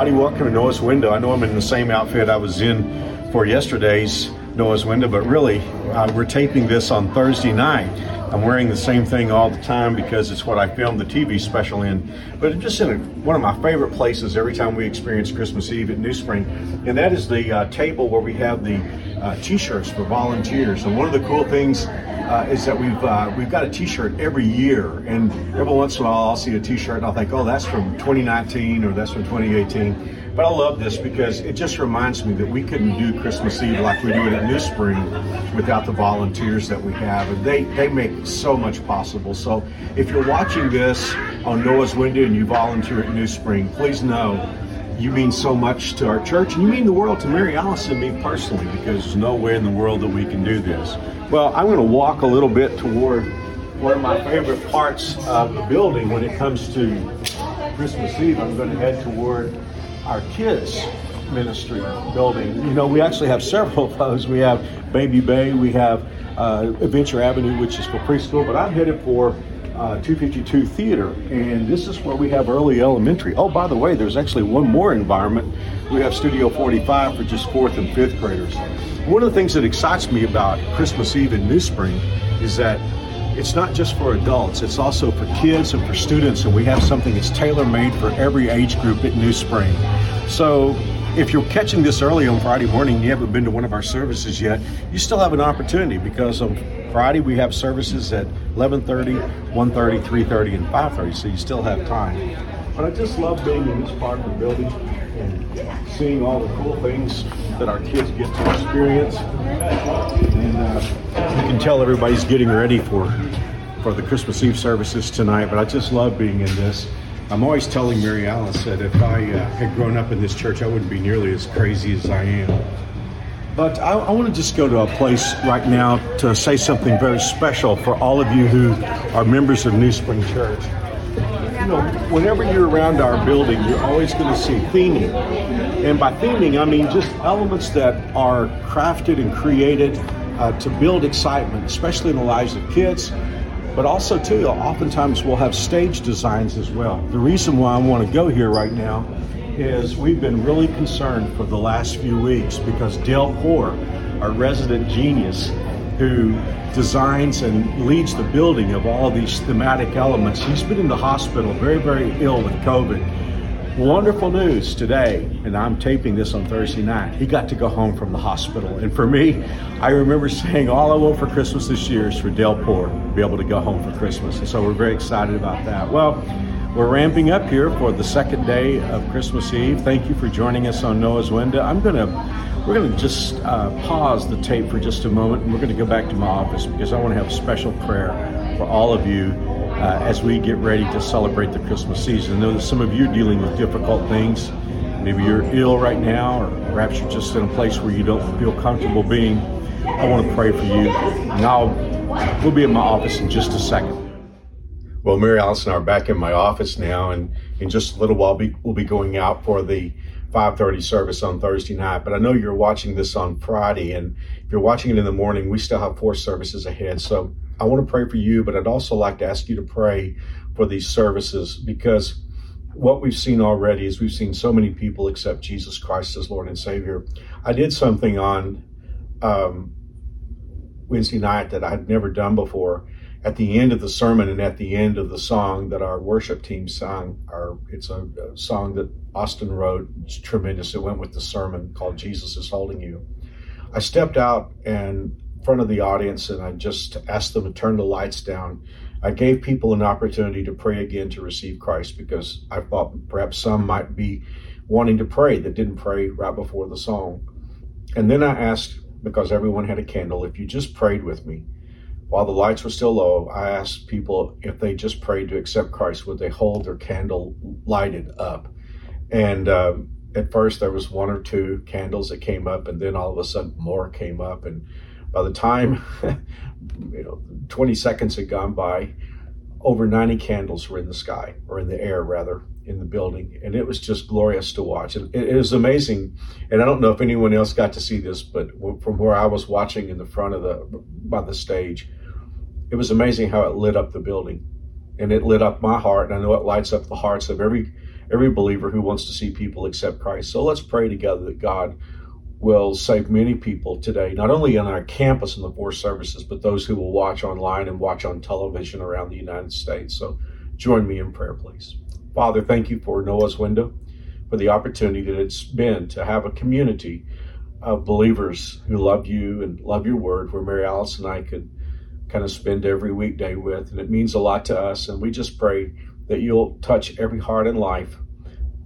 everybody. Welcome to Noah's Window. I know I'm in the same outfit I was in for yesterday's Noah's Window, but really, uh, we're taping this on Thursday night. I'm wearing the same thing all the time because it's what I filmed the TV special in. But just in a, one of my favorite places every time we experience Christmas Eve at New Spring, and that is the uh, table where we have the uh, T-shirts for volunteers. And one of the cool things uh, is that we've uh, we've got a T-shirt every year, and every once in a while I'll see a T-shirt and I'll think, oh, that's from 2019 or that's from 2018. But I love this because it just reminds me that we couldn't do Christmas Eve like we do it at New Spring without the volunteers that we have. And they, they make so much possible. So if you're watching this on Noah's Window and you volunteer at New Spring, please know you mean so much to our church and you mean the world to Mary Alice and me personally because there's no way in the world that we can do this. Well, I'm going to walk a little bit toward one of my favorite parts of the building when it comes to Christmas Eve. I'm going to head toward our kids ministry building. You know, we actually have several of those. We have Baby Bay, we have uh, Adventure Avenue, which is for preschool, but I'm headed for uh, 252 Theater, and this is where we have early elementary. Oh, by the way, there's actually one more environment. We have Studio 45 for just fourth and fifth graders. One of the things that excites me about Christmas Eve in New Spring is that it's not just for adults, it's also for kids and for students, and we have something that's tailor made for every age group at New Spring. So if you're catching this early on Friday morning and you haven't been to one of our services yet, you still have an opportunity because on Friday we have services at 11:30, 1:30, 3:30, and 5:30, so you still have time. But I just love being in this part of the building and seeing all the cool things that our kids get to experience. And uh, you can tell everybody's getting ready for for the Christmas Eve services tonight. But I just love being in this. I'm always telling Mary Alice that if I uh, had grown up in this church, I wouldn't be nearly as crazy as I am. But I, I want to just go to a place right now to say something very special for all of you who are members of New Spring Church. You know, whenever you're around our building, you're always going to see theming. And by theming, I mean just elements that are crafted and created uh, to build excitement, especially in the lives of kids, but also too oftentimes we'll have stage designs as well. The reason why i want to go here right now is we've been really concerned for the last few weeks because dale poor our resident genius who designs and leads the building of all these thematic elements he's been in the hospital very very ill with covid wonderful news today, and I'm taping this on Thursday night. He got to go home from the hospital. And for me, I remember saying, All I want for Christmas this year is for Dale Poor to be able to go home for Christmas. And so we're very excited about that. Well, we're ramping up here for the second day of Christmas Eve. Thank you for joining us on Noah's Window. I'm going to we're going to just uh, pause the tape for just a moment and we're going to go back to my office because I want to have a special prayer for all of you uh, as we get ready to celebrate the Christmas season. I know that some of you are dealing with difficult things. Maybe you're ill right now, or perhaps you're just in a place where you don't feel comfortable being. I want to pray for you. I'll, we'll be in my office in just a second. Well, Mary Alice and I are back in my office now, and in just a little while we'll be going out for the 5:30 service on Thursday night. But I know you're watching this on Friday, and if you're watching it in the morning, we still have four services ahead. So I want to pray for you, but I'd also like to ask you to pray for these services because what we've seen already is we've seen so many people accept Jesus Christ as Lord and Savior. I did something on um, Wednesday night that I'd never done before. At the end of the sermon and at the end of the song that our worship team sang, our, it's a, a song that Austin wrote. It's tremendous. It went with the sermon called Jesus is Holding You. I stepped out and front of the audience and I just asked them to turn the lights down. I gave people an opportunity to pray again to receive Christ because I thought perhaps some might be wanting to pray that didn't pray right before the song. And then I asked, because everyone had a candle, if you just prayed with me while the lights were still low, I asked people if they just prayed to accept Christ, would they hold their candle lighted up? And uh, at first, there was one or two candles that came up, and then all of a sudden, more came up. And by the time, you know, 20 seconds had gone by, over 90 candles were in the sky, or in the air rather, in the building. And it was just glorious to watch. It, it was amazing. And I don't know if anyone else got to see this, but from where I was watching in the front of the, by the stage, it was amazing how it lit up the building. And it lit up my heart. And I know it lights up the hearts of every every believer who wants to see people accept Christ. So let's pray together that God will save many people today, not only on our campus in the four services, but those who will watch online and watch on television around the United States. So join me in prayer, please. Father, thank you for Noah's window, for the opportunity that it's been to have a community of believers who love you and love your word, where Mary Alice and I could kind of spend every weekday with. And it means a lot to us. And we just pray that you'll touch every heart and life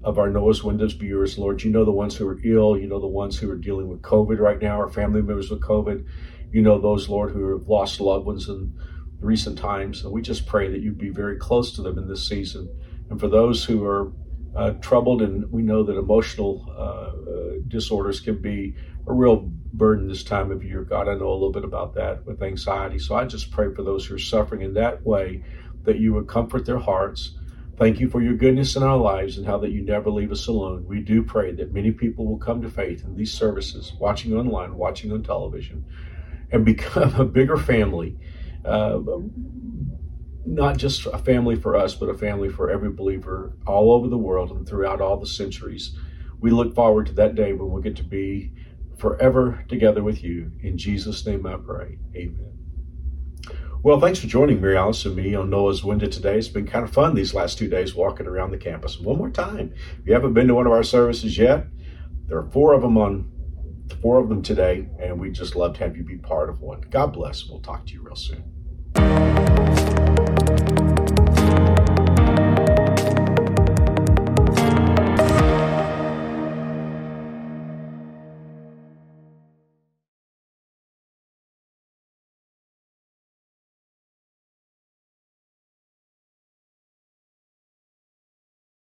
of our Noah's Windows viewers. Lord, you know the ones who are ill. You know the ones who are dealing with COVID right now, or family members with COVID. You know those, Lord, who have lost loved ones in recent times. And we just pray that you be very close to them in this season. And for those who are uh, troubled, and we know that emotional uh, uh, disorders can be a real burden this time of year. God, I know a little bit about that with anxiety. So I just pray for those who are suffering in that way that you would comfort their hearts. Thank you for your goodness in our lives and how that you never leave us alone. We do pray that many people will come to faith in these services, watching online, watching on television, and become a bigger family. Uh, not just a family for us, but a family for every believer all over the world and throughout all the centuries. We look forward to that day when we'll get to be forever together with you. In Jesus' name I pray. Amen. Well, thanks for joining Mary Alice and me on Noah's Window today. It's been kind of fun these last two days walking around the campus. One more time, if you haven't been to one of our services yet, there are four of them on four of them today, and we just love to have you be part of one. God bless. We'll talk to you real soon.